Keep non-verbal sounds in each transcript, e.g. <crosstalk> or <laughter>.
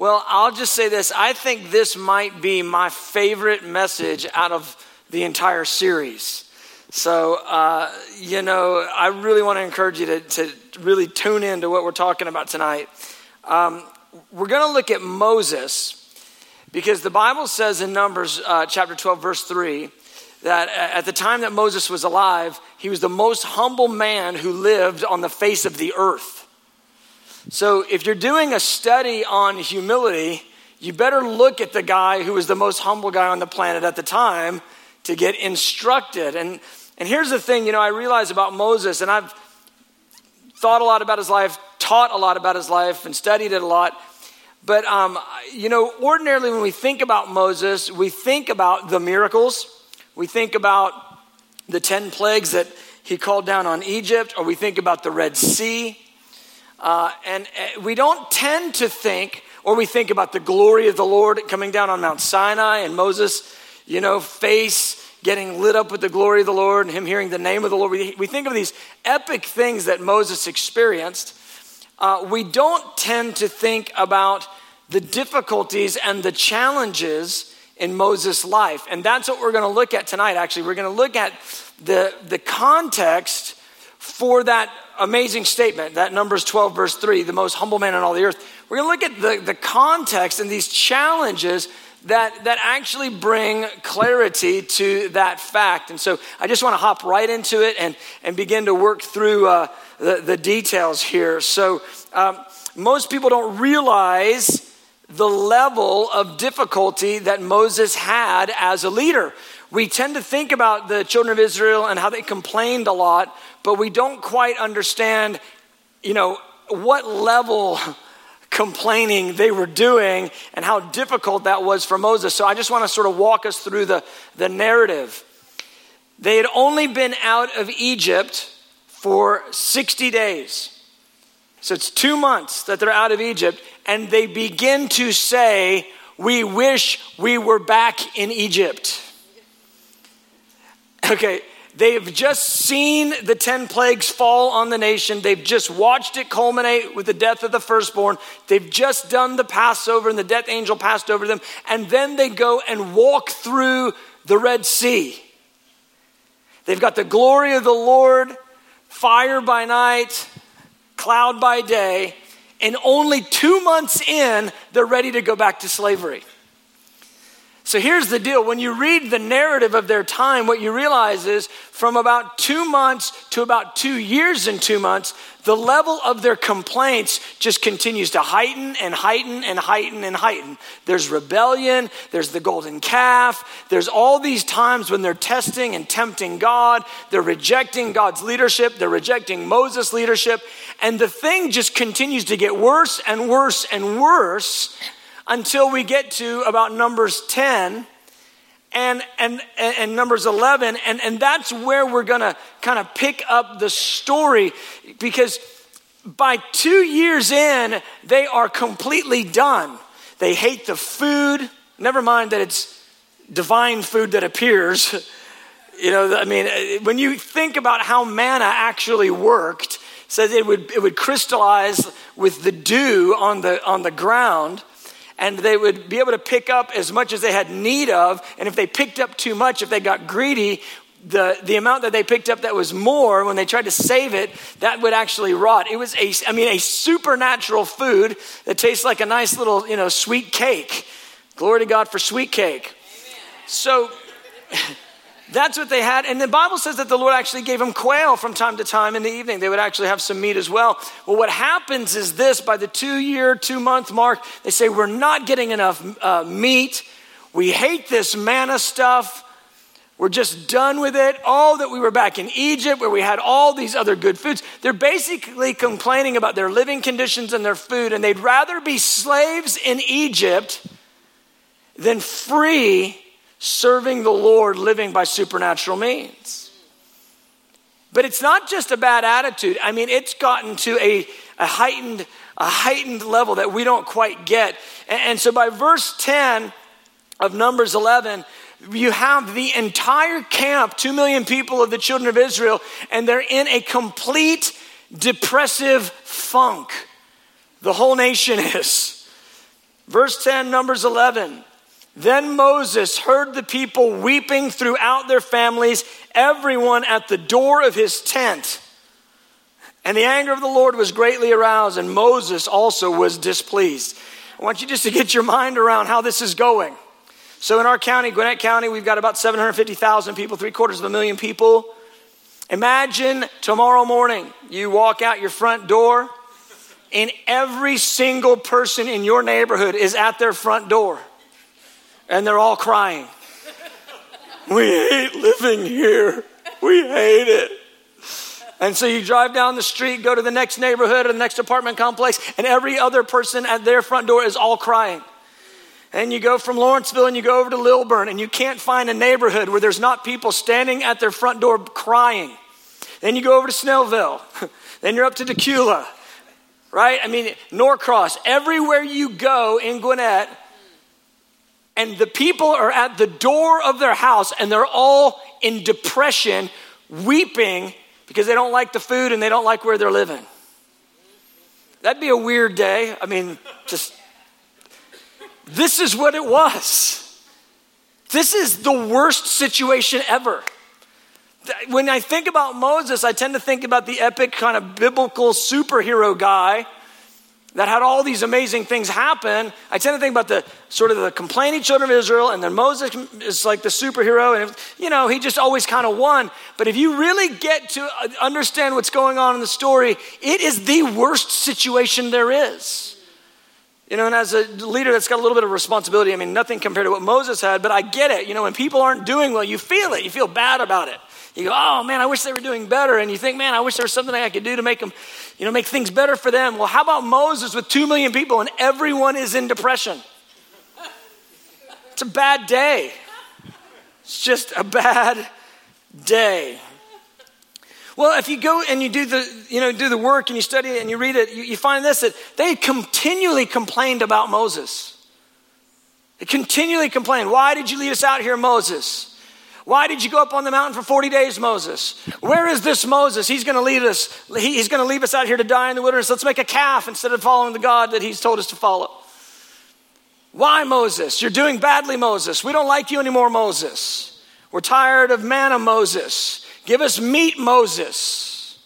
Well, I'll just say this. I think this might be my favorite message out of the entire series. So, uh, you know, I really want to encourage you to, to really tune in to what we're talking about tonight. Um, we're going to look at Moses because the Bible says in Numbers uh, chapter 12, verse 3, that at the time that Moses was alive, he was the most humble man who lived on the face of the earth. So if you're doing a study on humility, you better look at the guy who was the most humble guy on the planet at the time to get instructed. And, and here's the thing you know, I realize about Moses, and I've thought a lot about his life, taught a lot about his life, and studied it a lot. But, um, you know, ordinarily when we think about Moses, we think about the miracles, we think about the 10 plagues that he called down on Egypt, or we think about the Red Sea. Uh, and uh, we don't tend to think, or we think about the glory of the Lord coming down on Mount Sinai and Moses, you know, face getting lit up with the glory of the Lord and him hearing the name of the Lord. We, we think of these epic things that Moses experienced uh, we don't tend to think about the difficulties and the challenges in Moses' life. And that's what we're going to look at tonight, actually. We're going to look at the, the context for that amazing statement, that Numbers 12, verse 3, the most humble man on all the earth. We're going to look at the, the context and these challenges that, that actually bring clarity to that fact. And so I just want to hop right into it and, and begin to work through uh, the, the details here. So um, most people don't realize the level of difficulty that Moses had as a leader. We tend to think about the children of Israel and how they complained a lot, but we don't quite understand, you know, what level <laughs> complaining they were doing and how difficult that was for Moses. So I just want to sort of walk us through the, the narrative. They had only been out of Egypt for 60 days. So it's two months that they're out of Egypt, and they begin to say, We wish we were back in Egypt. Okay, They've just seen the 10 plagues fall on the nation. They've just watched it culminate with the death of the firstborn. They've just done the Passover and the death angel passed over them. And then they go and walk through the Red Sea. They've got the glory of the Lord, fire by night, cloud by day. And only two months in, they're ready to go back to slavery. So here's the deal. When you read the narrative of their time, what you realize is from about two months to about two years and two months, the level of their complaints just continues to heighten and heighten and heighten and heighten. There's rebellion, there's the golden calf, there's all these times when they're testing and tempting God, they're rejecting God's leadership, they're rejecting Moses' leadership, and the thing just continues to get worse and worse and worse until we get to about Numbers 10 and, and, and Numbers 11. And, and that's where we're going to kind of pick up the story because by two years in, they are completely done. They hate the food, never mind that it's divine food that appears. <laughs> You know, I mean, uh, when you think about how manna actually worked, says it would, it would crystallize with the dew on the, on the ground and they would be able to pick up as much as they had need of. And if they picked up too much, if they got greedy, the, the amount that they picked up that was more when they tried to save it that would actually rot it was a i mean a supernatural food that tastes like a nice little you know sweet cake glory to god for sweet cake Amen. so <laughs> That's what they had. And the Bible says that the Lord actually gave them quail from time to time in the evening. They would actually have some meat as well. Well, what happens is this by the two year, two month mark, they say, We're not getting enough uh, meat. We hate this manna stuff. We're just done with it. Oh, that we were back in Egypt where we had all these other good foods. They're basically complaining about their living conditions and their food, and they'd rather be slaves in Egypt than free serving the Lord, living by supernatural means. But it's not just a bad attitude. I mean, it's gotten to a, a heightened a heightened level that we don't quite get. And, and so by verse 10 of Numbers 11, you have the entire camp, 2 million people of the children of Israel, and they're in a complete depressive funk. The whole nation <laughs> is. Verse 10, Numbers 11. Then Moses heard the people weeping throughout their families, everyone at the door of his tent. And the anger of the Lord was greatly aroused, and Moses also was displeased. I want you just to get your mind around how this is going. So, in our county, Gwinnett County, we've got about 750,000 people, three quarters of a million people. Imagine tomorrow morning you walk out your front door, and every single person in your neighborhood is at their front door, and they're all crying. We hate living here. We hate it. And so you drive down the street, go to the next neighborhood or the next apartment complex, and every other person at their front door is all crying. And you go from Lawrenceville and you go over to Lilburn, and you can't find a neighborhood where there's not people standing at their front door crying. Then you go over to Snellville. <laughs> then you're up to Dacula, right? I mean, Norcross. Everywhere you go in Gwinnett, and the people are at the door of their house and they're all in depression, weeping because they don't like the food and they don't like where they're living. That'd be a weird day. I mean, just this is what it was. This is the worst situation ever. When I think about Moses, I tend to think about the epic kind of biblical superhero guy that had all these amazing things happen. I tend to think about the sort of the complaining children of Israel, and then Moses is like the superhero, and you know he just always kind of won. But if you really get to uh, understand what's going on in the story, it is the worst situation there is. You know, and as a leader that's got a little bit of responsibility, I mean, nothing compared to what Moses had, but I get it. You know, when people aren't doing well, you feel it. You feel bad about it. You go, oh man, I wish they were doing better. And you think, man, I wish there was something I could do to make them, you know, make things better for them. Well, how about Moses with two million people and everyone is in depression? It's a bad day. It's just a bad day. Well, if you go and you do the, you know, do the work and you study it and you read it, you, you find this that they continually complained about Moses. They continually complained. Why did you lead us out here, Moses? Why did you go up on the mountain for 40 days, Moses? Where is this Moses? He's going to lead us. He's going to leave us out here to die in the wilderness. Let's make a calf instead of following the God that he's told us to follow. Why, Moses? You're doing badly, Moses. We don't like you anymore, Moses. We're tired of manna, Moses. Give us meat, Moses.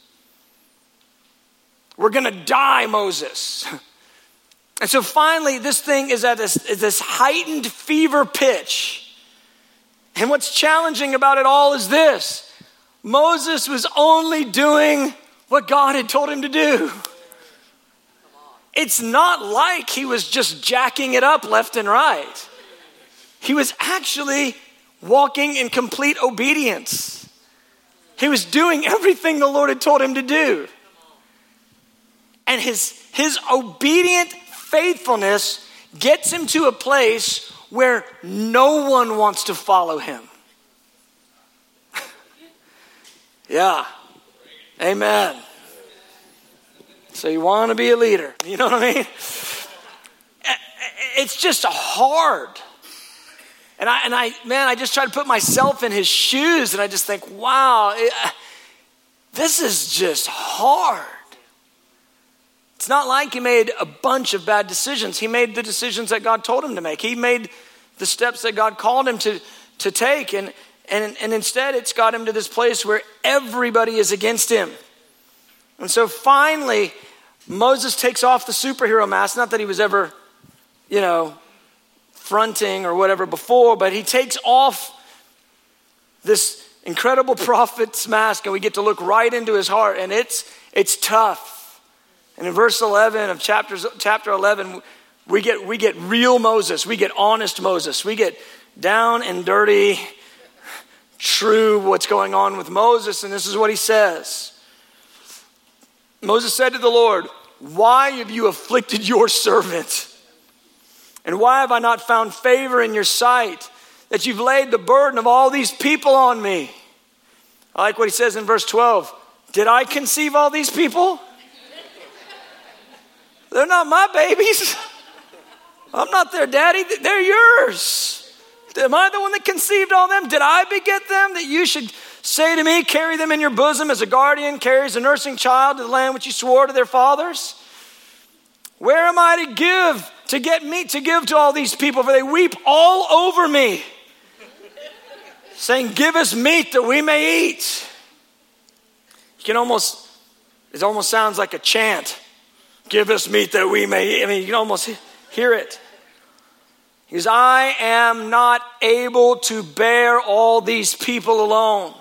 We're going to die, Moses. <laughs> And so finally, this thing is at this, this heightened fever pitch and what's challenging about it all is this Moses was only doing what God had told him to do. It's not like he was just jacking it up left and right. He was actually walking in complete obedience. He was doing everything the Lord had told him to do. And his, his obedient faithfulness gets him to a place where no one wants to follow him. <laughs> yeah. Amen. So you want to be a leader. <laughs> You know what I mean? It's just hard. And I, and I, man, I just try to put myself in his shoes and I just think, wow, it, this is just hard. It's not like he made a bunch of bad decisions. He made the decisions that God told him to make. He made the steps that God called him to, to take. And, and, and instead, it's got him to this place where everybody is against him. And so finally, Moses takes off the superhero mask. Not that he was ever, you know, fronting or whatever before, but he takes off this incredible <laughs> prophet's mask and we get to look right into his heart and it's it's tough and in verse 11 of chapters, chapter 11, we get, we get real Moses. We get honest Moses. We get down and dirty, true what's going on with Moses. And this is what he says Moses said to the Lord, Why have you afflicted your servant? And why have I not found favor in your sight that you've laid the burden of all these people on me? I like what he says in verse 12. Did I conceive all these people? They're not my babies. <laughs> I'm not their daddy, they're yours. Am I the one that conceived all them? Did I beget them that you should say to me, carry them in your bosom as a guardian carries a nursing child to the land which you swore to their fathers? Where am I to give to get meat to give to all these people, for they weep all over me, saying, Give us meat that we may eat. You can almost, it almost sounds like a chant. Give us meat that we may eat. I mean, you can almost hear it. He goes, I am not able to bear all these people alone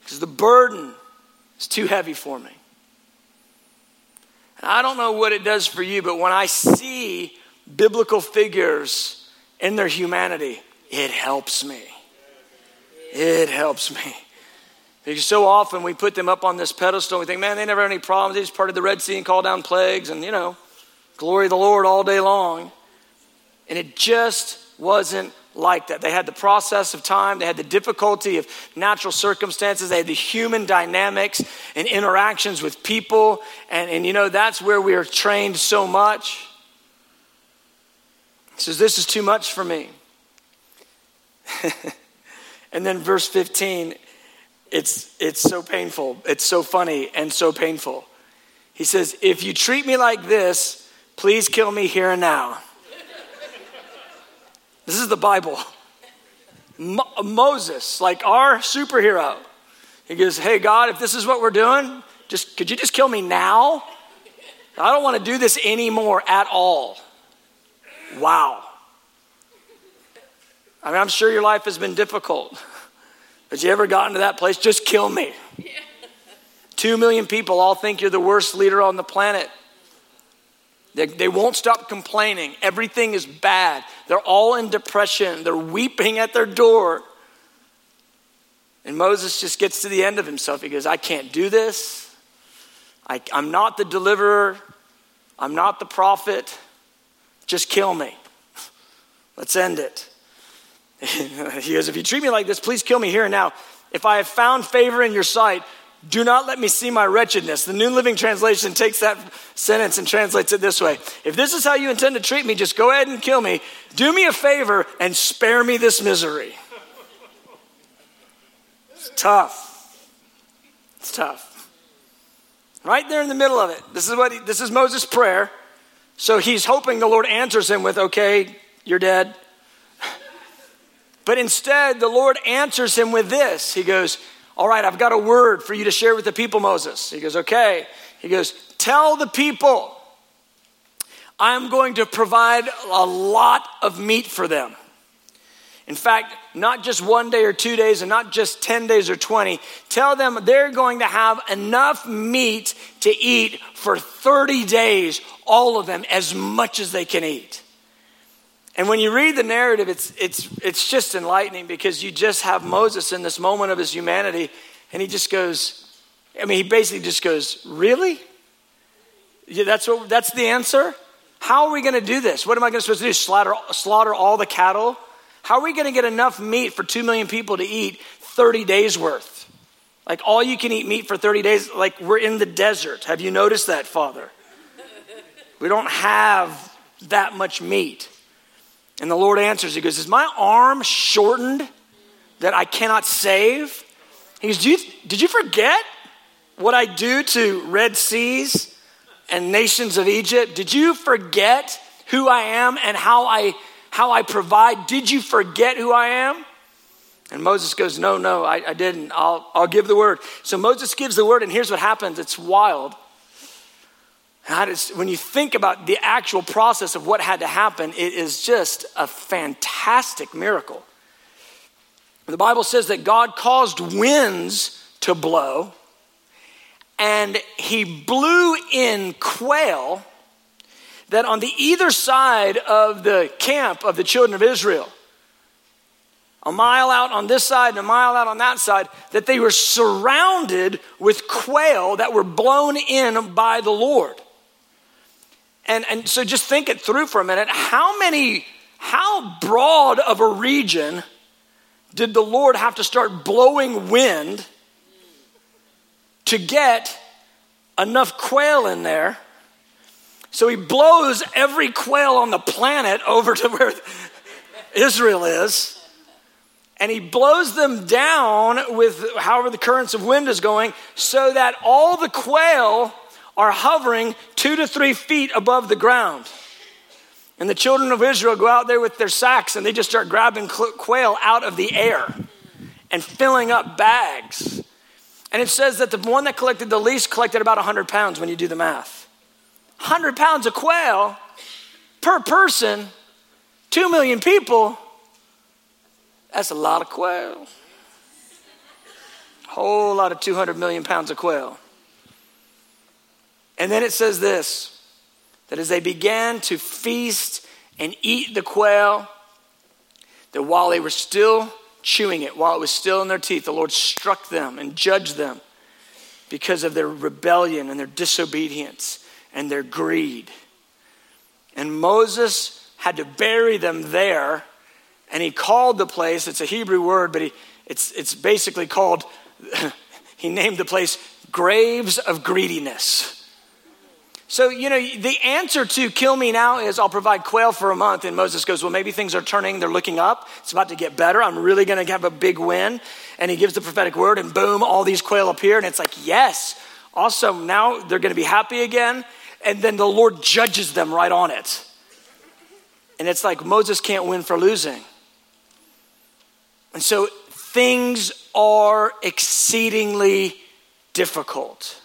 because the burden is too heavy for me. And I don't know what it does for you, but when I see biblical figures in their humanity, it helps me. It helps me. Because so often we put them up on this pedestal and we think, man, they never had any problems. They just parted the Red Sea and called down plagues and, you know, glory the Lord all day long. And it just wasn't like that. They had the process of time, they had the difficulty of natural circumstances, they had the human dynamics and interactions with people. And, and you know, that's where we are trained so much. He says, This is too much for me. <laughs> and then verse 15, it's, it's so painful. It's so funny and so painful. He says, If you treat me like this, please kill me here and now. This is the Bible. Mo- Moses, like our superhero, he goes, Hey, God, if this is what we're doing, just could you just kill me now? I don't want to do this anymore at all. Wow. I mean, I'm sure your life has been difficult. But you ever gotten to that place? Just kill me. Yeah. <laughs> Two million people all think you're the worst leader on the planet. They, they won't stop complaining. Everything is bad. They're all in depression. They're weeping at their door. And Moses just gets to the end of himself. He goes, I can't do this. I, I'm not the deliverer. I'm not the prophet. Just kill me. <laughs> Let's end it. He goes, If you treat me like this, please kill me here and now. If I have found favor in your sight, do not let me see my wretchedness. The New Living Translation takes that sentence and translates it this way If this is how you intend to treat me, just go ahead and kill me. Do me a favor and spare me this misery. It's tough. It's tough. Right there in the middle of it. This is what he, this is Moses' prayer. So he's hoping the Lord answers him with, "Okay, you're dead." But instead, the Lord answers him with this. He goes, all right, I've got a word for you to share with the people, Moses. He goes, Okay. He goes, Tell the people I'm going to provide a lot of meat for them. In fact, not just one day or two days, and not just 10 days or 20. Tell them they're going to have enough meat to eat for 30 days, all of them, as much as they can eat. And when you read the narrative, it's, it's, it's just enlightening because you just have Moses in this moment of his humanity, and he just goes, I mean, he basically just goes, Really? Yeah, that's, what, that's the answer? How are we going to do this? What am I going to supposed to do? Slaughter, slaughter all the cattle? How are we going to get enough meat for two million people to eat 30 days worth? Like all you can eat meat for 30 days, like we're in the desert. Have you noticed that, Father? We don't have that much meat. And the Lord answers, He goes, Is my arm shortened that I cannot save? He goes, you, Did you forget what I do to Red Seas and nations of Egypt? Did you forget who I am and how I, how I provide? Did you forget who I am? And Moses goes, No, no, I, I didn't. I'll, I'll give the word. So Moses gives the word, and here's what happens it's wild when you think about the actual process of what had to happen, it is just a fantastic miracle. The Bible says that God caused winds to blow, and he blew in quail that on the either side of the camp of the children of Israel, a mile out on this side and a mile out on that side, that they were surrounded with quail that were blown in by the Lord. And, and so just think it through for a minute. How many, how broad of a region did the Lord have to start blowing wind to get enough quail in there? So he blows every quail on the planet over to where Israel is. And he blows them down with however the currents of wind is going so that all the quail are hovering two to three feet above the ground. And the children of Israel go out there with their sacks and they just start grabbing quail out of the air and filling up bags. And it says that the one that collected the least collected about 100 pounds when you do the math. 100 pounds of quail per person, 2 million people, that's a lot of quail. A whole lot of 200 million pounds of quail. And then it says this that as they began to feast and eat the quail, that while they were still chewing it, while it was still in their teeth, the Lord struck them and judged them because of their rebellion and their disobedience and their greed. And Moses had to bury them there, and he called the place, it's a Hebrew word, but he, it's, it's basically called, <laughs> he named the place Graves of Greediness. So, you know, the answer to kill me now is I'll provide quail for a month. And Moses goes, Well, maybe things are turning, they're looking up. It's about to get better. I'm really going to have a big win. And he gives the prophetic word, and boom, all these quail appear. And it's like, Yes, awesome. Now they're going to be happy again. And then the Lord judges them right on it. And it's like Moses can't win for losing. And so things are exceedingly difficult.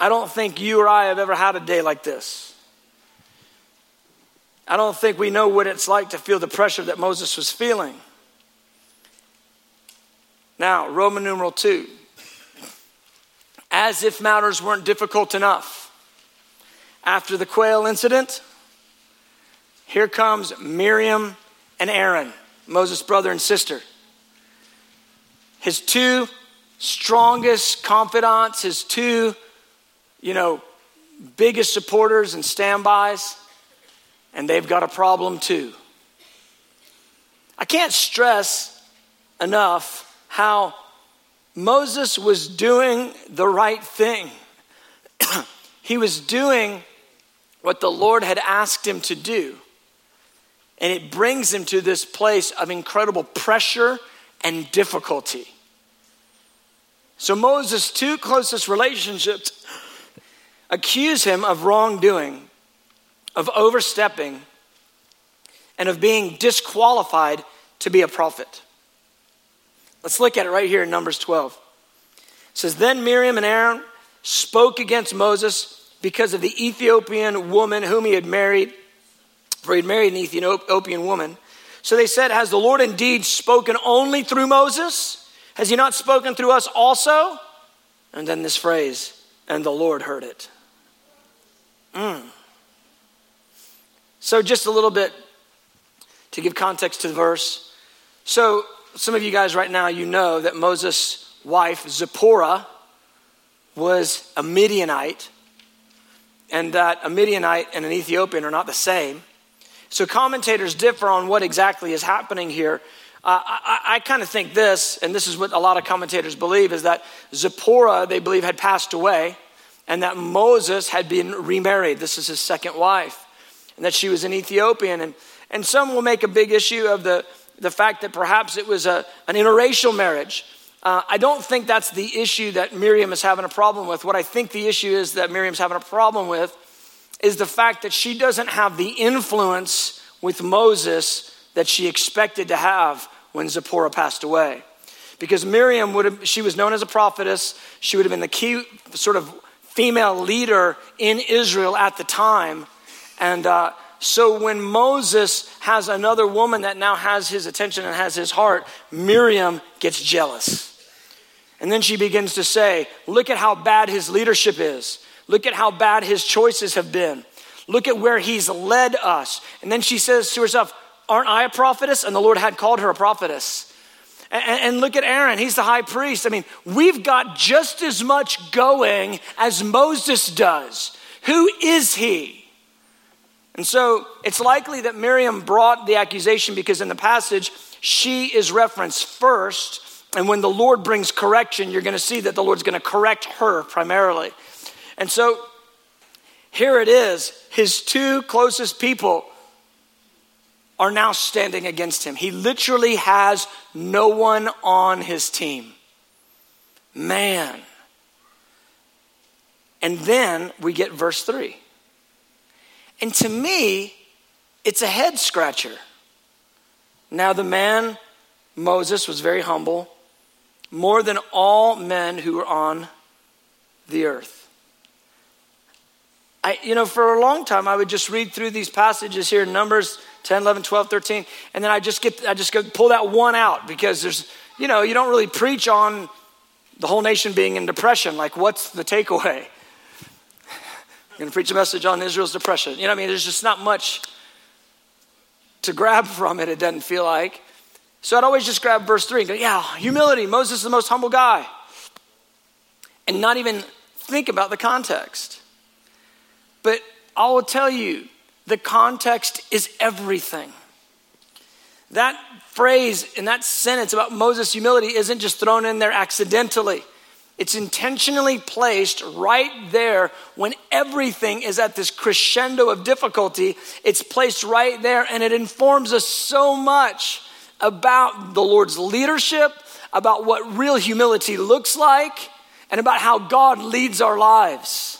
I don't think you or I have ever had a day like this. I don't think we know what it's like to feel the pressure that Moses was feeling. Now, Roman numeral two. As if matters weren't difficult enough. After the quail incident, here comes Miriam and Aaron, Moses' brother and sister. His two strongest confidants, his two you know, biggest supporters and standbys, and they've got a problem too. I can't stress enough how Moses was doing the right thing. <clears throat> he was doing what the Lord had asked him to do. And it brings him to this place of incredible pressure and difficulty. So, Moses' two closest relationships accuse him of wrongdoing, of overstepping, and of being disqualified to be a prophet. Let's look at it right here in Numbers 12. It says, Then Miriam and Aaron spoke against Moses because of the Ethiopian woman whom he had married, for he had married an Ethiopian woman. So they said, Has the Lord indeed spoken only through Moses? Has he not spoken through us also? And then this phrase, and the Lord heard it. Mm. So, just a little bit to give context to the verse. So, some of you guys right now, you know that Moses' wife, Zipporah, was a Midianite, and that a Midianite and an Ethiopian are not the same. So, commentators differ on what exactly is happening here. Uh, I, I kind of think this, and this is what a lot of commentators believe, is that Zipporah, they believe, had passed away and that Moses had been remarried. This is his second wife, and that she was an Ethiopian. And, and some will make a big issue of the, the fact that perhaps it was a, an interracial marriage. Uh, I don't think that's the issue that Miriam is having a problem with. What I think the issue is that Miriam's having a problem with is the fact that she doesn't have the influence with Moses that she expected to have when Zipporah passed away. Because Miriam would have, she was known as a prophetess. She would have been the key sort of female leader in Israel at the time. And uh, so when Moses has another woman that now has his attention and has his heart, Miriam gets jealous. And then she begins to say, Look at how bad his leadership is. Look at how bad his choices have been. Look at where he's led us. And then she says to herself, Aren't I a prophetess? And the Lord had called her a prophetess. And, look at Aaron, he's the high priest. I mean, we've got just as much going as Moses does. Who is he? And so it's likely that Miriam brought the accusation because in the passage, she is referenced first. And when the Lord brings correction, you're going to see that the Lord's going to correct her primarily. And so here it is his two closest people are now standing against him. He literally has no one on his team. Man. And then we get verse 3. And to me, it's a head scratcher. Now, the man, Moses, was very humble, more than all men who were on the earth. I, you know, for a long time, I would just read through these passages here in Numbers 10, 11, 12, 13, and then I just get, I just go pull that one out because there's, you know, you don't really preach on the whole nation being in depression. Like, what's the takeaway? I'm going to preach a message on Israel's depression. You know, what I mean, there's just not much to grab <laughs> from it, it doesn't feel like. So I'd always just grab verse 3 and go, yeah, humility. Moses is the most humble guy. And not even think about the context. But I will tell you, the context is everything. That phrase in that sentence about Moses' humility isn't just thrown in there accidentally. It's intentionally placed right there when everything is at this crescendo of difficulty. It's placed right there and it informs us so much about the Lord's leadership, about what real humility looks like, and about how God leads our lives.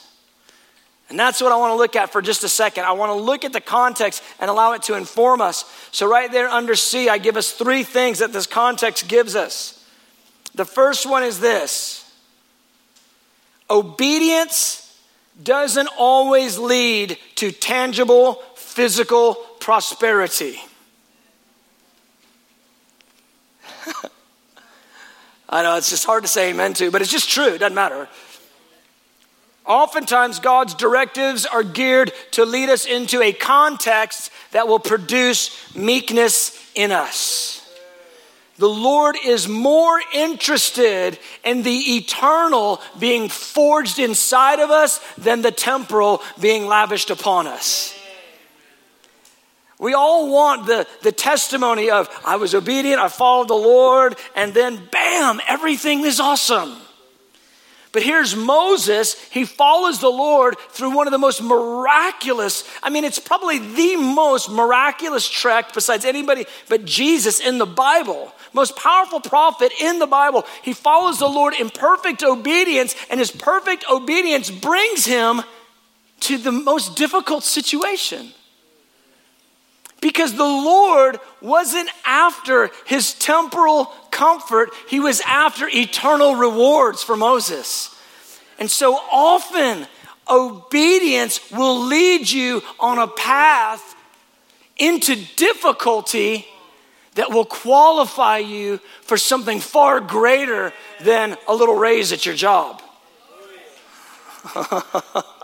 And that's what I want to look at for just a second. I want to look at the context and allow it to inform us. So, right there under C, I give us three things that this context gives us. The first one is this Obedience doesn't always lead to tangible physical prosperity. <laughs> I know it's just hard to say amen to, but it's just true. It doesn't matter. Oftentimes, God's directives are geared to lead us into a context that will produce meekness in us. The Lord is more interested in the eternal being forged inside of us than the temporal being lavished upon us. We all want the, the testimony of, I was obedient, I followed the Lord, and then bam, everything is awesome. But here's Moses. He follows the Lord through one of the most miraculous, I mean, it's probably the most miraculous trek besides anybody but Jesus in the Bible. Most powerful prophet in the Bible. He follows the Lord in perfect obedience, and his perfect obedience brings him to the most difficult situation. Because the Lord wasn't after his temporal comfort, he was after eternal rewards for Moses. And so often, obedience will lead you on a path into difficulty that will qualify you for something far greater than a little raise at your job. <laughs>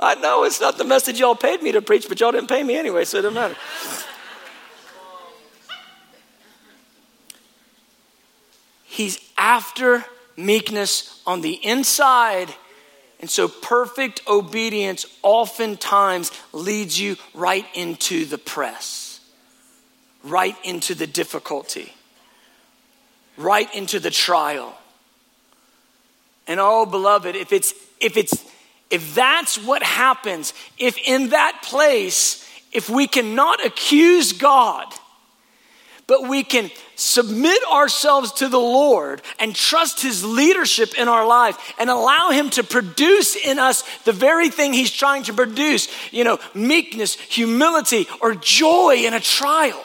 I know it's not the message y'all paid me to preach, but y'all didn't pay me anyway, so it doesn't matter. He's after meekness on the inside. And so, perfect obedience oftentimes leads you right into the press, right into the difficulty, right into the trial. And oh, beloved, if it's, if it's, if that's what happens, if in that place, if we cannot accuse God, but we can submit ourselves to the Lord and trust His leadership in our life and allow Him to produce in us the very thing He's trying to produce, you know, meekness, humility, or joy in a trial.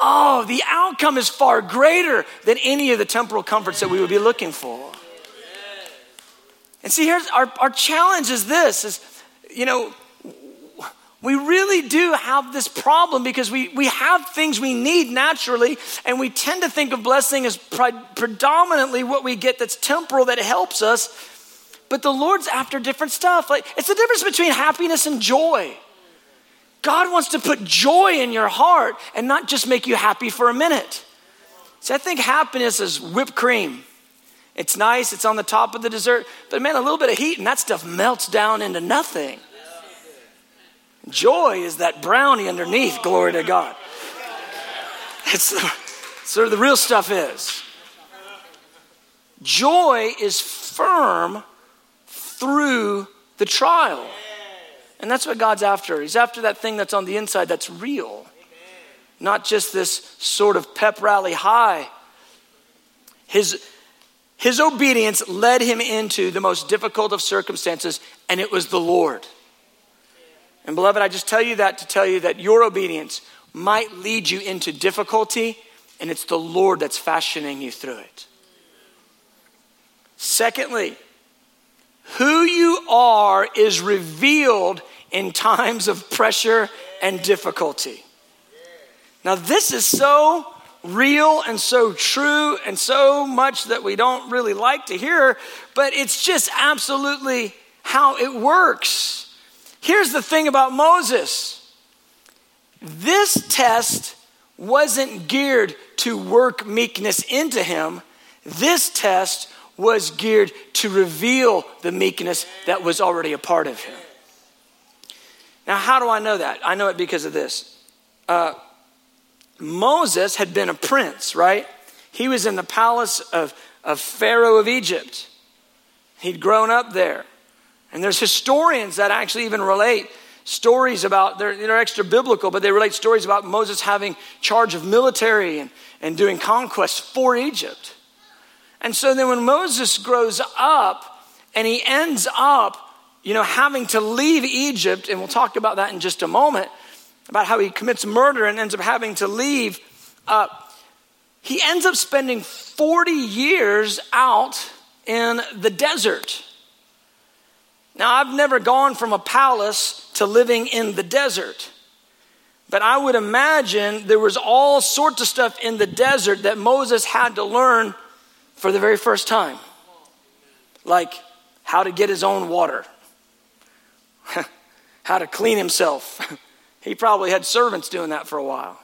Oh, the outcome is far greater than any of the temporal comforts that we would be looking for. And see, here's our, our challenge is this is, you know, we really do have this problem because we, we have things we need naturally, and we tend to think of blessing as pre- predominantly what we get that's temporal that helps us. But the Lord's after different stuff. Like it's the difference between happiness and joy. God wants to put joy in your heart and not just make you happy for a minute. See, I think happiness is whipped cream. It's nice, it's on the top of the dessert, but man, a little bit of heat and that stuff melts down into nothing. Joy is that brownie underneath, glory to God. It's sort of the real stuff is. Joy is firm through the trial. And that's what God's after. He's after that thing that's on the inside that's real, not just this sort of pep rally high. His, his obedience led him into the most difficult of circumstances, and it was the Lord. And beloved, I just tell you that to tell you that your obedience might lead you into difficulty, and it's the Lord that's fashioning you through it. Secondly, who you are is revealed in times of pressure and difficulty. Now, this is so real and so true and so much that we don't really like to hear, but it's just absolutely how it works. Here's the thing about Moses this test wasn't geared to work meekness into him, this test was geared to reveal the meekness that was already a part of him. Now, how do I know that? I know it because of this. Uh, Moses had been a prince, right? He was in the palace of, of Pharaoh of Egypt. He'd grown up there. And there's historians that actually even relate stories about, they're, they're extra biblical, but they relate stories about Moses having charge of military and, and doing conquests for Egypt. And so then when Moses grows up and he ends up, you know, having to leave Egypt, and we'll talk about that in just a moment, about how he commits murder and ends up having to leave, uh, he ends up spending 40 years out in the desert. Now, I've never gone from a palace to living in the desert. But I would imagine there was all sorts of stuff in the desert that Moses had to learn for the very first time, like how to get his own water, <laughs> how to clean himself. <laughs> he probably had servants doing that for a while.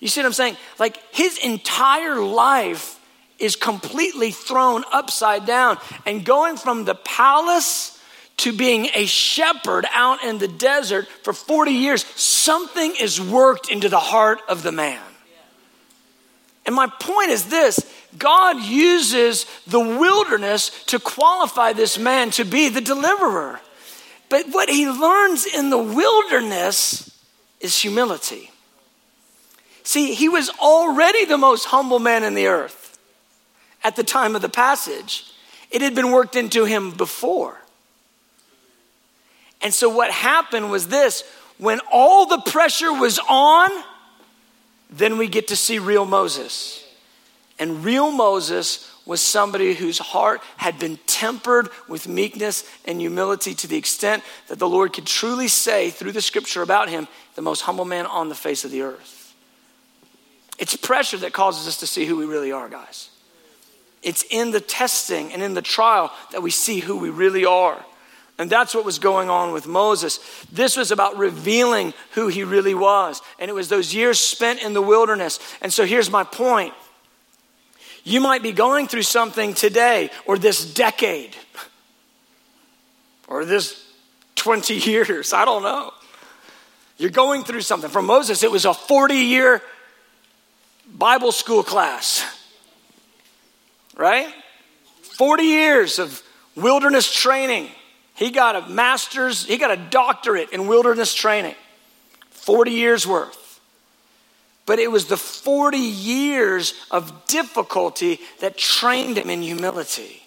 You see what I'm saying? Like his entire life is completely thrown upside down. And going from the palace to being a shepherd out in the desert for 40 years, something is worked into the heart of the man. And my point is this God uses the wilderness to qualify this man to be the deliverer. But what he learns in the wilderness is humility. See, he was already the most humble man in the earth at the time of the passage. It had been worked into him before. And so what happened was this when all the pressure was on, then we get to see real Moses. And real Moses was somebody whose heart had been tempered with meekness and humility to the extent that the Lord could truly say through the scripture about him, the most humble man on the face of the earth. It's pressure that causes us to see who we really are, guys. It's in the testing and in the trial that we see who we really are. And that's what was going on with Moses. This was about revealing who he really was. And it was those years spent in the wilderness. And so here's my point you might be going through something today or this decade or this 20 years. I don't know. You're going through something. For Moses, it was a 40 year Bible school class, right? 40 years of wilderness training. He got a master's, he got a doctorate in wilderness training, 40 years worth. But it was the 40 years of difficulty that trained him in humility.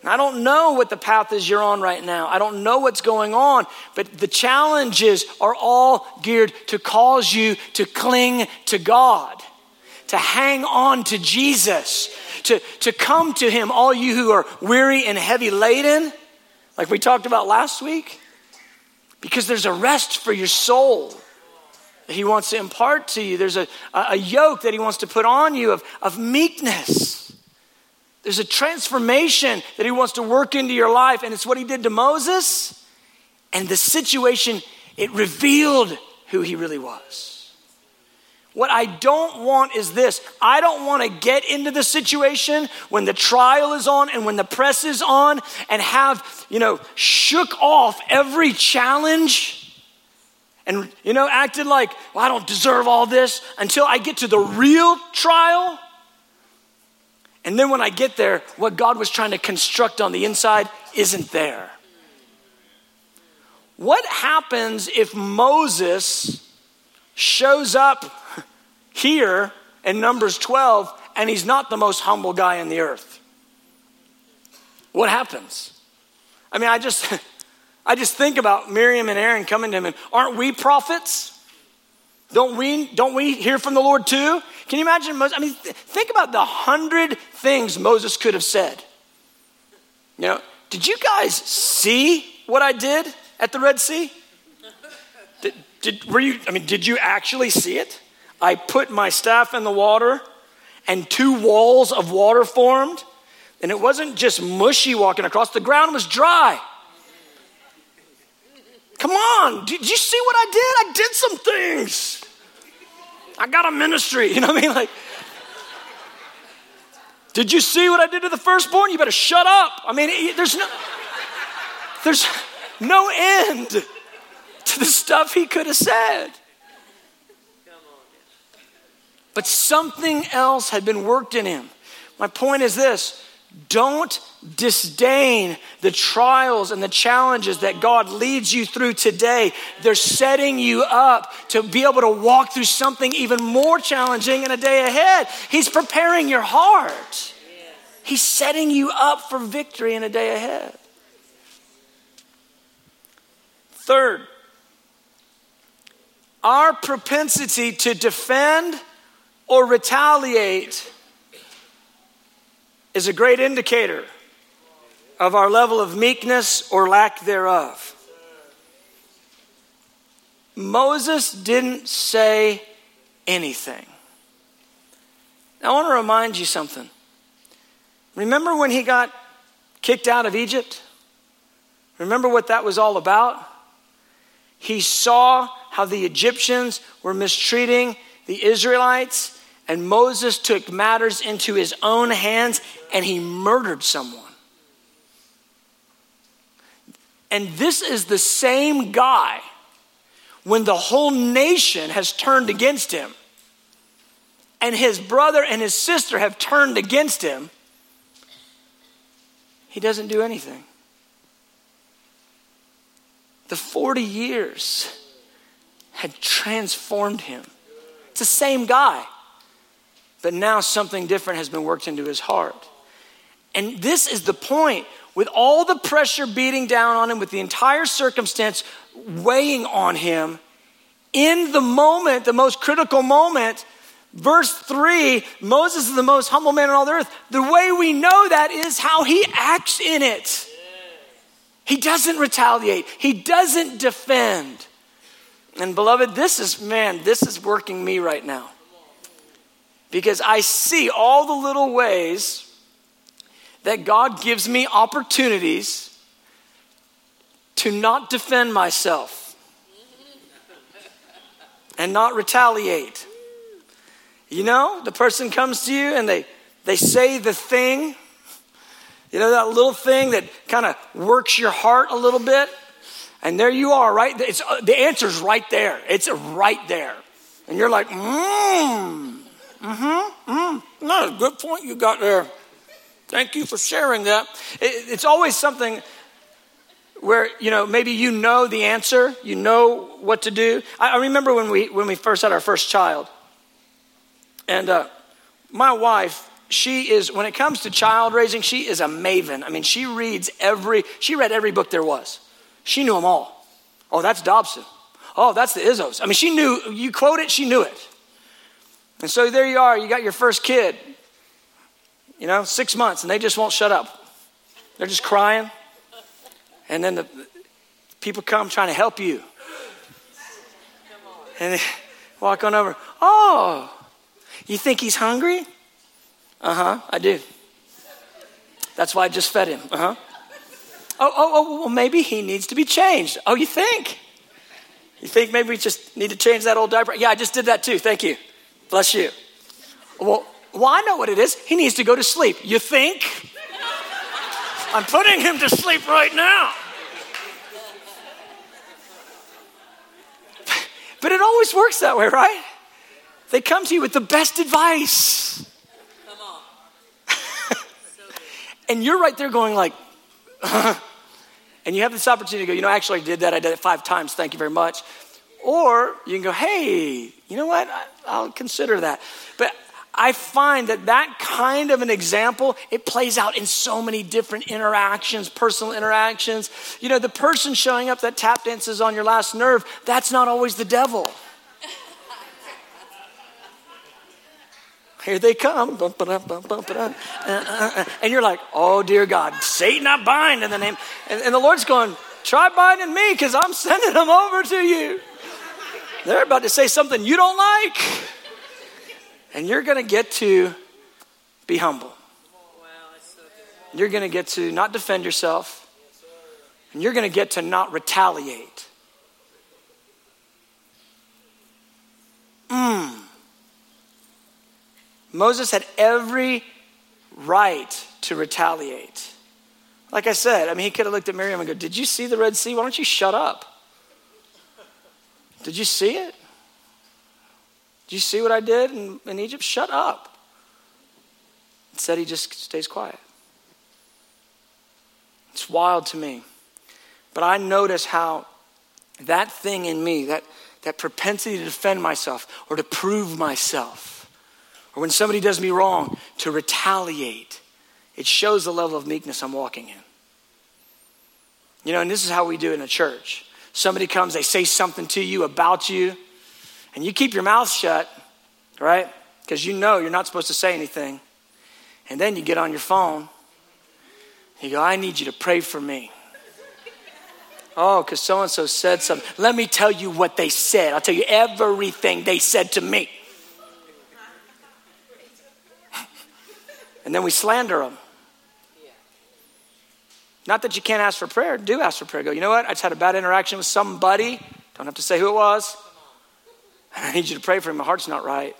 And I don't know what the path is you're on right now. I don't know what's going on, but the challenges are all geared to cause you to cling to God, to hang on to Jesus, to, to come to Him, all you who are weary and heavy laden, like we talked about last week, because there's a rest for your soul He wants to impart to you. There's a, a yoke that He wants to put on you of, of meekness. There's a transformation that He wants to work into your life, and it's what He did to Moses. And the situation, it revealed who He really was. What I don't want is this I don't want to get into the situation when the trial is on and when the press is on and have, you know, shook off every challenge and, you know, acted like, well, I don't deserve all this until I get to the real trial. And then when I get there, what God was trying to construct on the inside isn't there. What happens if Moses shows up here in Numbers 12 and he's not the most humble guy in the earth? What happens? I mean, I just, <laughs> I just think about Miriam and Aaron coming to him, and aren't we prophets? Don't we, don't we hear from the Lord too? Can you imagine? Moses? I mean, th- think about the hundred things Moses could have said. You know, did you guys see what I did at the Red Sea? Did, did, were you, I mean, did you actually see it? I put my staff in the water and two walls of water formed. And it wasn't just mushy walking across, the ground was dry. Come on, did you see what I did? I did some things. I got a ministry, <laughs> you know what I mean? Like, did you see what I did to the firstborn? You better shut up. I mean, there's no, there's no end to the stuff he could have said. But something else had been worked in him. My point is this don't disdain the trials and the challenges that God leads you through today. They're setting you up to be able to walk through something even more challenging in a day ahead. He's preparing your heart, He's setting you up for victory in a day ahead. Third, our propensity to defend or retaliate is a great indicator of our level of meekness or lack thereof. Moses didn't say anything. Now, I want to remind you something. Remember when he got kicked out of Egypt? Remember what that was all about? He saw how the Egyptians were mistreating the Israelites and Moses took matters into his own hands and he murdered someone. And this is the same guy when the whole nation has turned against him and his brother and his sister have turned against him. He doesn't do anything. The 40 years had transformed him. It's the same guy. But now something different has been worked into his heart. And this is the point. With all the pressure beating down on him, with the entire circumstance weighing on him, in the moment, the most critical moment, verse 3 Moses is the most humble man on all the earth. The way we know that is how he acts in it. He doesn't retaliate, he doesn't defend. And beloved, this is, man, this is working me right now because I see all the little ways that God gives me opportunities to not defend myself and not retaliate. You know, the person comes to you and they, they say the thing, you know, that little thing that kind of works your heart a little bit. And there you are, right? It's, uh, the answer's right there. It's right there. And you're like, mmm. Mm-hmm. Mm-hmm. No, good point you got there. Thank you for sharing that. It, it's always something where you know maybe you know the answer, you know what to do. I, I remember when we when we first had our first child, and uh, my wife, she is when it comes to child raising, she is a maven. I mean, she reads every she read every book there was. She knew them all. Oh, that's Dobson. Oh, that's the Ezzos. I mean, she knew you quote it, she knew it. And so there you are, you got your first kid, you know, six months, and they just won't shut up. They're just crying. And then the people come trying to help you. And they walk on over, oh, you think he's hungry? Uh huh, I do. That's why I just fed him. Uh huh. Oh, oh, oh, well, maybe he needs to be changed. Oh, you think? You think maybe we just need to change that old diaper? Yeah, I just did that too. Thank you. Bless you. Well, well, I know what it is. He needs to go to sleep. You think? I'm putting him to sleep right now. But it always works that way, right? They come to you with the best advice. Come <laughs> on. and you're right there going like, <laughs> and you have this opportunity to go, you know, actually I did that. I did it five times. Thank you very much. Or you can go, hey, you know what? I, will consider that. But I find that that kind of an example, it plays out in so many different interactions, personal interactions. You know, the person showing up that tap dances on your last nerve, that's not always the devil. Here they come. And you're like, oh, dear God, Satan, I bind in the name. And, the Lord's going, try binding me because I'm sending them over to you. They're about to say something you don't like. And you're going to get to be humble. You're going to get to not defend yourself. And you're going to get to not retaliate. Mmm. Moses had every right to retaliate. Like I said, I mean, he could have looked at Miriam and go, Did you see the Red Sea? Why don't you shut up? Did you see it? Did you see what I did in, in Egypt? Shut up. Instead, he just stays quiet. It's wild to me. But I notice how that thing in me, that, that propensity to defend myself or to prove myself, or when somebody does me wrong, to retaliate, it shows the level of meekness I'm walking in. You know, and this is how we do it in a church. Somebody comes, they say something to you about you, and you keep your mouth shut, right? Because you know you're not supposed to say anything. And then you get on your phone. You go, I need you to pray for me. Oh, because so and so said something. Let me tell you what they said. I'll tell you everything they said to me. <laughs> and then we slander them. Not that you can't ask for prayer. Do ask for prayer. Go, you know what? I just had a bad interaction with somebody. Don't have to say who it was. I need you to pray for him. My heart's not right.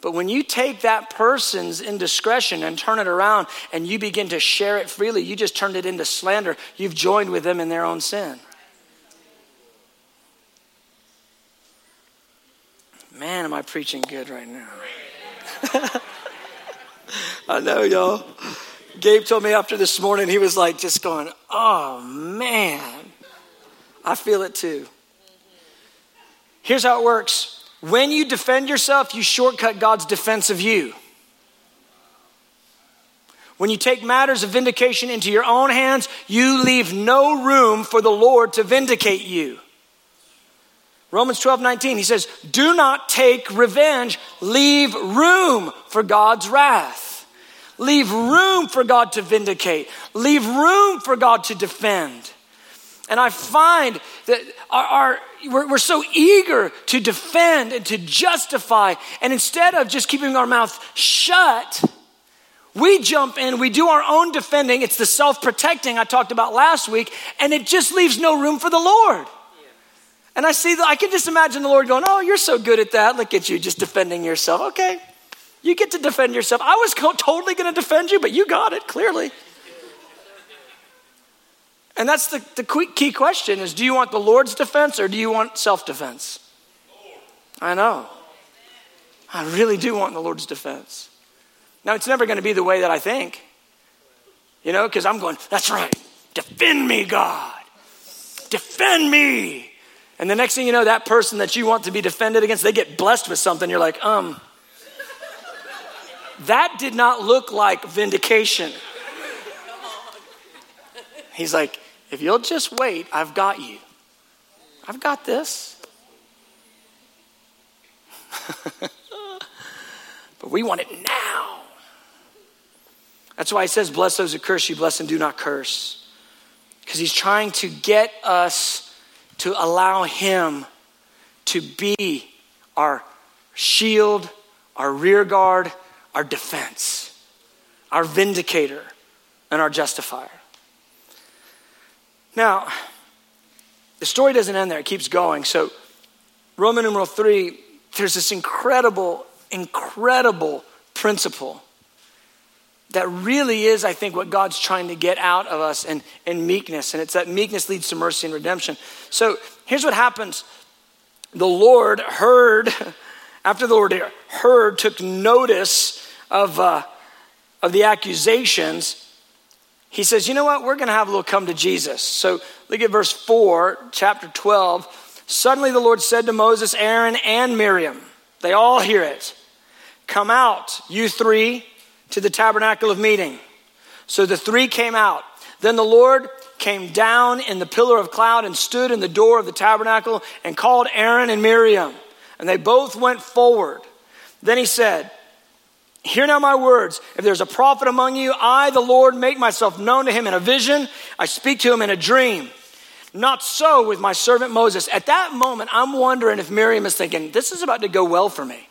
But when you take that person's indiscretion and turn it around and you begin to share it freely, you just turned it into slander. You've joined with them in their own sin. Man, am I preaching good right now? <laughs> I know, y'all. Gabe told me after this morning, he was like, just going, oh man, I feel it too. Here's how it works when you defend yourself, you shortcut God's defense of you. When you take matters of vindication into your own hands, you leave no room for the Lord to vindicate you. Romans 12, 19, he says, Do not take revenge, leave room for God's wrath. Leave room for God to vindicate, leave room for God to defend. And I find that our, our we're, we're, so eager to defend and to justify, and instead of just keeping our mouth shut, we jump in, we do our own defending. It's the self protecting I talked about last week, and it just leaves no room for the Lord. And I see, I can just imagine the Lord going, Oh, you're so good at that. Look at you just defending yourself. Okay, you get to defend yourself. I was co- totally going to defend you, but you got it, clearly. And that's the, the key question is do you want the Lord's defense or do you want self-defense? I know. I really do want the Lord's defense. Now, it's never going to be the way that I think, you know, because I'm going, that's right, defend me, God. Defend me. And the next thing you know, that person that you want to be defended against, they get blessed with something. You're like, um, that did not look like vindication. He's like, if you'll just wait, I've got you. I've got this. <laughs> but we want it now. That's why he says, Bless those who curse you, bless and do not curse. Because he's trying to get us to allow him to be our shield, our rear guard, our defense, our vindicator, and our justifier. Now, the story doesn't end there, it keeps going. So, Roman numeral three, there's this incredible, incredible principle that really is, I think, what God's trying to get out of us in, in meekness. And it's that meekness leads to mercy and redemption. So here's what happens the Lord heard, <laughs> after the Lord heard, took notice of, uh, of the accusations, he says, You know what? We're going to have a little come to Jesus. So look at verse 4, chapter 12. Suddenly the Lord said to Moses, Aaron, and Miriam, they all hear it, Come out, you three, to the tabernacle of meeting. So the three came out. Then the Lord came down in the pillar of cloud and stood in the door of the tabernacle and called Aaron and Miriam. And they both went forward. Then he said, Hear now my words. If there's a prophet among you, I, the Lord, make myself known to him in a vision. I speak to him in a dream. Not so with my servant Moses. At that moment, I'm wondering if Miriam is thinking, This is about to go well for me.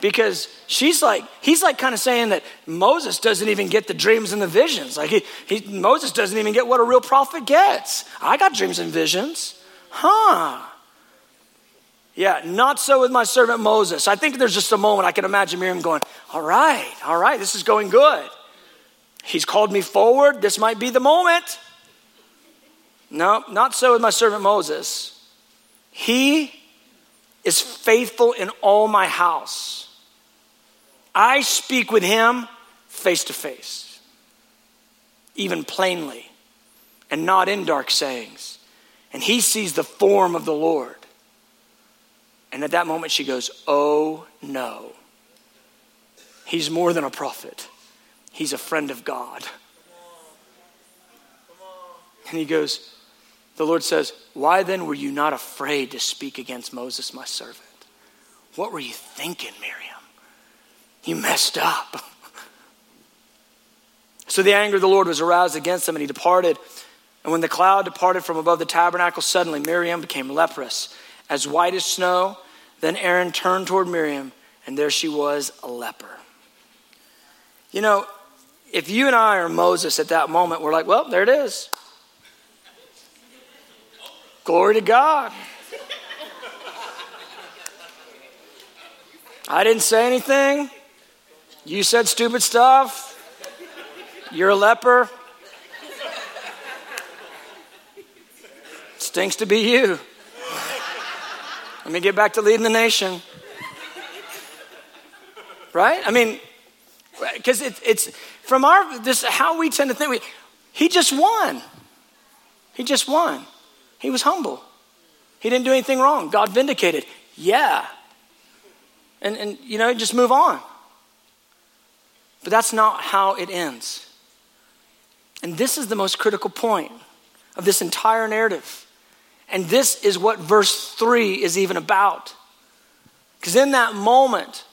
Because she's like, he's like kind of saying that Moses doesn't even get the dreams and the visions. Like, he, he, Moses doesn't even get what a real prophet gets. I got dreams and visions. Huh. Yeah, not so with my servant Moses. I think there's just a moment I can imagine Miriam going, All right, all right, this is going good. He's called me forward. This might be the moment. No, not so with my servant Moses. He is faithful in all my house. I speak with him face to face, even plainly, and not in dark sayings. And he sees the form of the Lord. And at that moment, she goes, Oh no. He's more than a prophet, he's a friend of God. And he goes, The Lord says, Why then were you not afraid to speak against Moses, my servant? What were you thinking, Miriam? You messed up. so the anger of the Lord was aroused against him, and he departed. And when the cloud departed from above the tabernacle, suddenly Miriam became leprous as white as snow. Then Aaron turned toward Miriam, and there she was, a leper. You know, if you and I are Moses at that moment, we're like, well, there it is. Glory to God. I didn't say anything. You said stupid stuff. You're a leper. Stinks to be you. Let me get back to leading the nation. Right? I mean, because it, it's from our this how we tend to think. We, he just won. He just won. He was humble. He didn't do anything wrong. God vindicated. Yeah. And and you know, just move on. But that's not how it ends. And this is the most critical point of this entire narrative. And this is what verse 3 is even about. Because in that moment,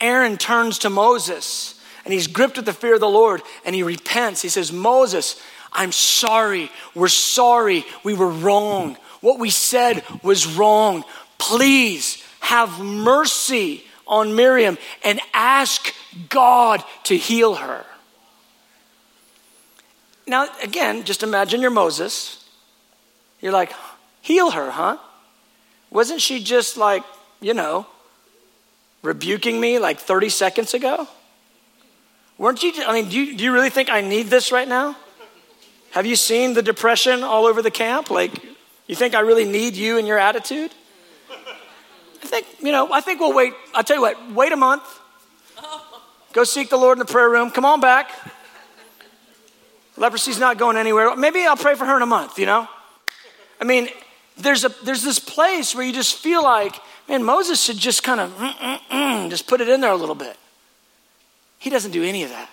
Aaron turns to Moses and he's gripped with the fear of the Lord and he repents. He says, Moses, I'm sorry. We're sorry. We were wrong. What we said was wrong. Please have mercy on Miriam and ask God to heal her. Now, again, just imagine you're Moses. You're like, Heal her, huh? Wasn't she just like, you know, rebuking me like 30 seconds ago? Weren't you? I mean, do you, do you really think I need this right now? Have you seen the depression all over the camp? Like, you think I really need you and your attitude? I think, you know, I think we'll wait. I'll tell you what, wait a month. Go seek the Lord in the prayer room. Come on back. Leprosy's not going anywhere. Maybe I'll pray for her in a month, you know? I mean, there's, a, there's this place where you just feel like, man, Moses should just kind of just put it in there a little bit. He doesn't do any of that.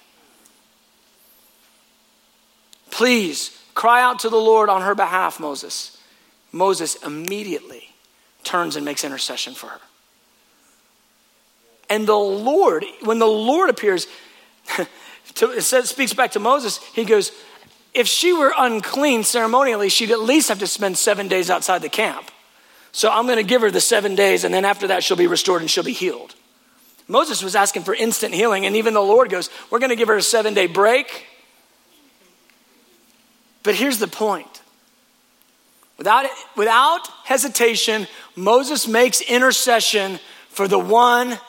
Please cry out to the Lord on her behalf, Moses. Moses immediately turns and makes intercession for her. And the Lord, when the Lord appears, <laughs> to, it says, speaks back to Moses, he goes, if she were unclean ceremonially, she'd at least have to spend seven days outside the camp. So I'm going to give her the seven days, and then after that, she'll be restored and she'll be healed. Moses was asking for instant healing, and even the Lord goes, We're going to give her a seven day break. But here's the point without, without hesitation, Moses makes intercession for the one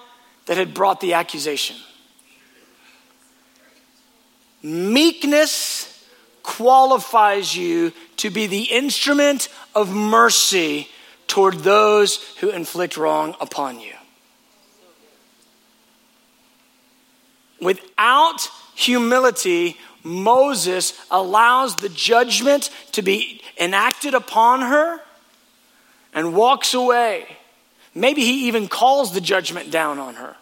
that had brought the accusation. Meekness qualifies you to be the instrument of mercy toward those who inflict wrong upon you. Without humility, Moses allows the judgment to be enacted upon her and walks away Maybe he even calls the judgment down on her.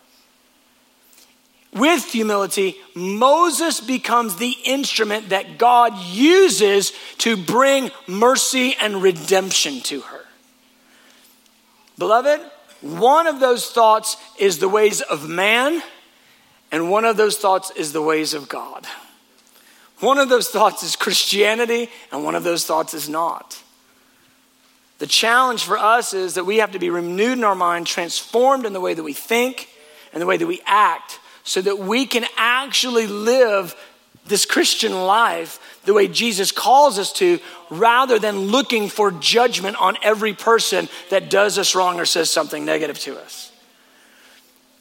With humility, Moses becomes the instrument that God uses to bring mercy and redemption to her. Beloved, one of those thoughts is the ways of man, and one of those thoughts is the ways of God. One of those thoughts is Christianity, and one of those thoughts is not. The challenge for us is that we have to be renewed in our mind, transformed in the way that we think and the way that we act, so that we can actually live this Christian life the way Jesus calls us to, rather than looking for judgment on every person that does us wrong or says something negative to us.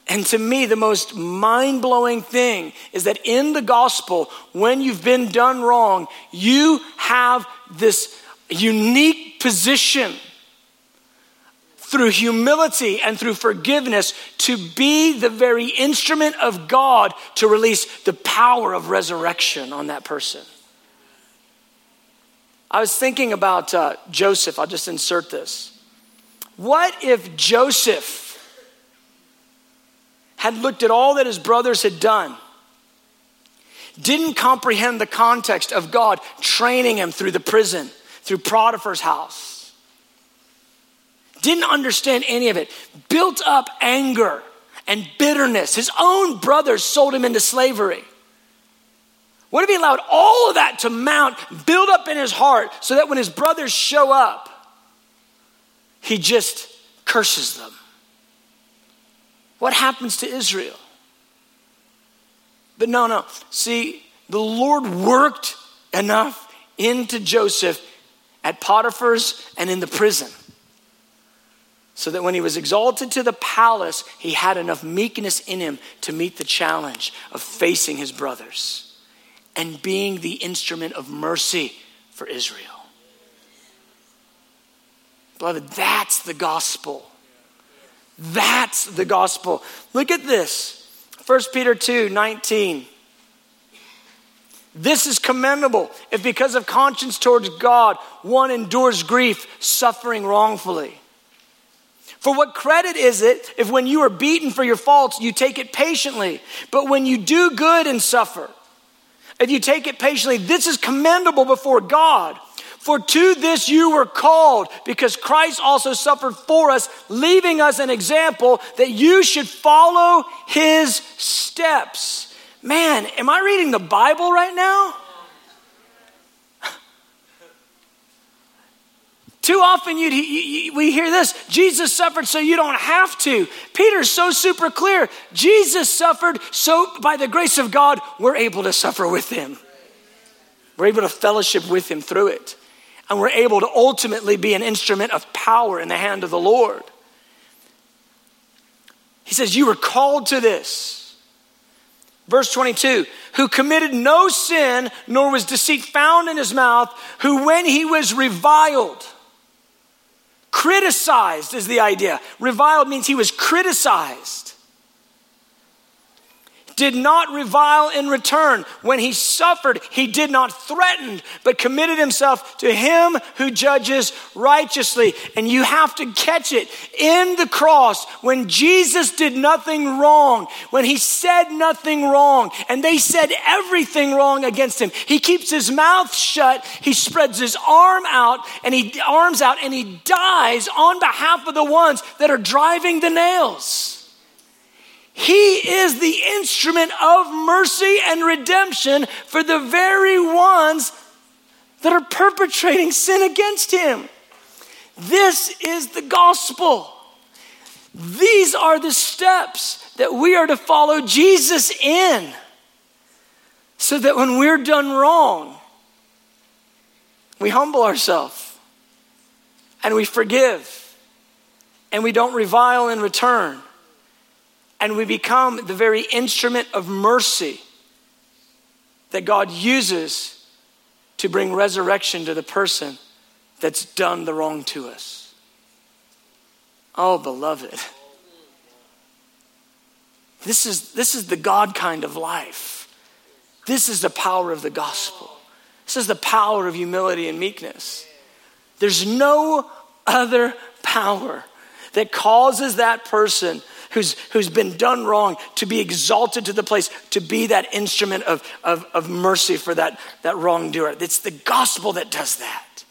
And to me, the most mind blowing thing is that in the gospel, when you've been done wrong, you have this unique position through humility and through forgiveness to be the very instrument of God to release the power of resurrection on that person. I was thinking about uh, Joseph. I'll just insert this. What if Joseph had looked at all that his brothers had done, didn't comprehend the context of God training him through the prison, through Potiphar's house, didn't understand any of it, built up anger and bitterness. His own brothers sold him into slavery. What if he allowed all of that to mount, build up in his heart, so that when his brothers show up, he just curses them? What happens to Israel? But no, no. See, the Lord worked enough into Joseph at Potiphar's and in the prison. So that when he was exalted to the palace, he had enough meekness in him to meet the challenge of facing his brothers and being the instrument of mercy for Israel. Beloved, that's the gospel. That's the gospel. Look at this 1 Peter 2 19. This is commendable if, because of conscience towards God, one endures grief, suffering wrongfully. For what credit is it if, when you are beaten for your faults, you take it patiently? But when you do good and suffer, if you take it patiently, this is commendable before God. For to this you were called, because Christ also suffered for us, leaving us an example that you should follow his steps. Man, am I reading the Bible right now? Too often you, you, we hear this Jesus suffered so you don't have to. Peter's so super clear. Jesus suffered so by the grace of God, we're able to suffer with him. We're able to fellowship with him through it. And we're able to ultimately be an instrument of power in the hand of the Lord. He says, You were called to this. Verse 22 Who committed no sin, nor was deceit found in his mouth, who when he was reviled, Criticized is the idea. Reviled means he was criticized did not revile in return. When he suffered, he did not threaten, but committed himself to him who judges righteously. And you have to catch it in the cross when Jesus did nothing wrong, when he said nothing wrong, and they said everything wrong against him. He keeps his mouth shut, he spreads his arm out, and he arms out, and he dies on behalf of the ones that are driving the nails. He is the instrument of mercy and redemption for the very ones that are perpetrating sin against him. This is the gospel. These are the steps that we are to follow Jesus in so that when we're done wrong, we humble ourselves and we forgive and we don't revile in return and we become the very instrument of mercy that God uses to bring resurrection to the person that's done the wrong to us. Oh, beloved. This is, this is the God kind of life. This is the power of the gospel. This is the power of humility and meekness. There's no other power that causes that person who's, who's been done wrong to be exalted to the place to be that instrument of, of, of mercy for that, that wrongdoer. It's the gospel that does that.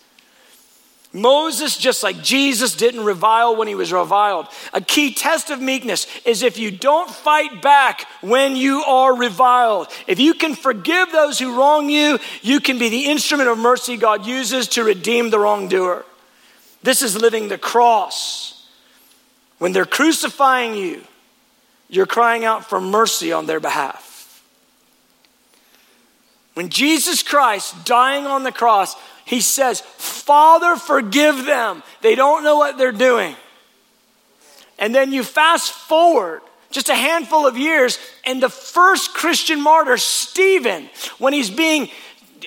Moses, just like Jesus, didn't revile when he was reviled. A key test of meekness is if you don't fight back when you are reviled. If you can forgive those who wrong you, you can be the instrument of mercy God uses to redeem the wrongdoer. This is living the cross. When they're crucifying you, you're crying out for mercy on their behalf. When Jesus Christ dying on the cross, he says, Father, forgive them. They don't know what they're doing. And then you fast forward just a handful of years, and the first Christian martyr, Stephen, when he's being,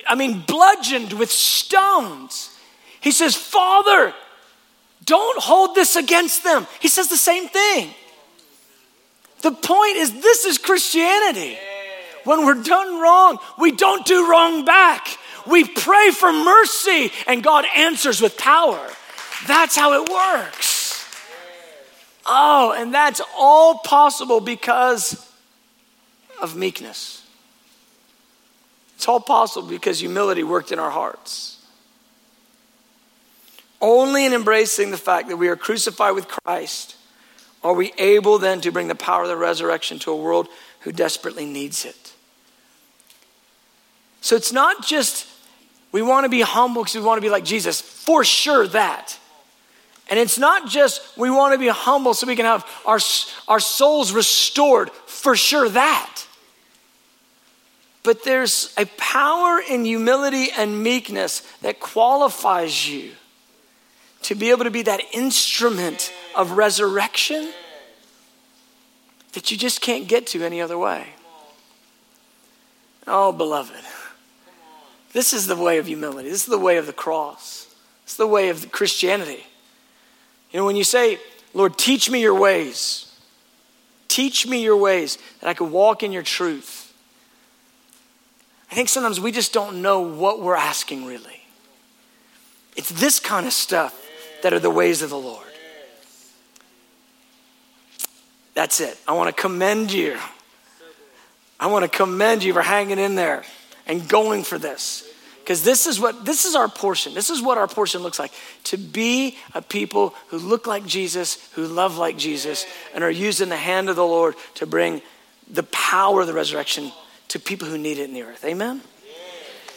I mean, bludgeoned with stones, he says, Father, don't hold this against them. He says the same thing. The point is, this is Christianity. When we're done wrong, we don't do wrong back. We pray for mercy, and God answers with power. That's how it works. Oh, and that's all possible because of meekness. It's all possible because humility worked in our hearts. Only in embracing the fact that we are crucified with Christ are we able then to bring the power of the resurrection to a world who desperately needs it. So it's not just we want to be humble because we want to be like Jesus, for sure that. And it's not just we want to be humble so we can have our, our souls restored, for sure that. But there's a power in humility and meekness that qualifies you to be able to be that instrument of resurrection that you just can't get to any other way. Oh, beloved, this is the way of humility. This is the way of the cross. It's the way of Christianity. You know, when you say, Lord, teach me your ways, teach me your ways that I could walk in your truth. I think sometimes we just don't know what we're asking really. It's this kind of stuff that are the ways of the Lord. That's it. I want to commend you. I want to commend you for hanging in there and going for this. Because this is what this is our portion. This is what our portion looks like. To be a people who look like Jesus, who love like Jesus, and are using the hand of the Lord to bring the power of the resurrection to people who need it in the earth. Amen.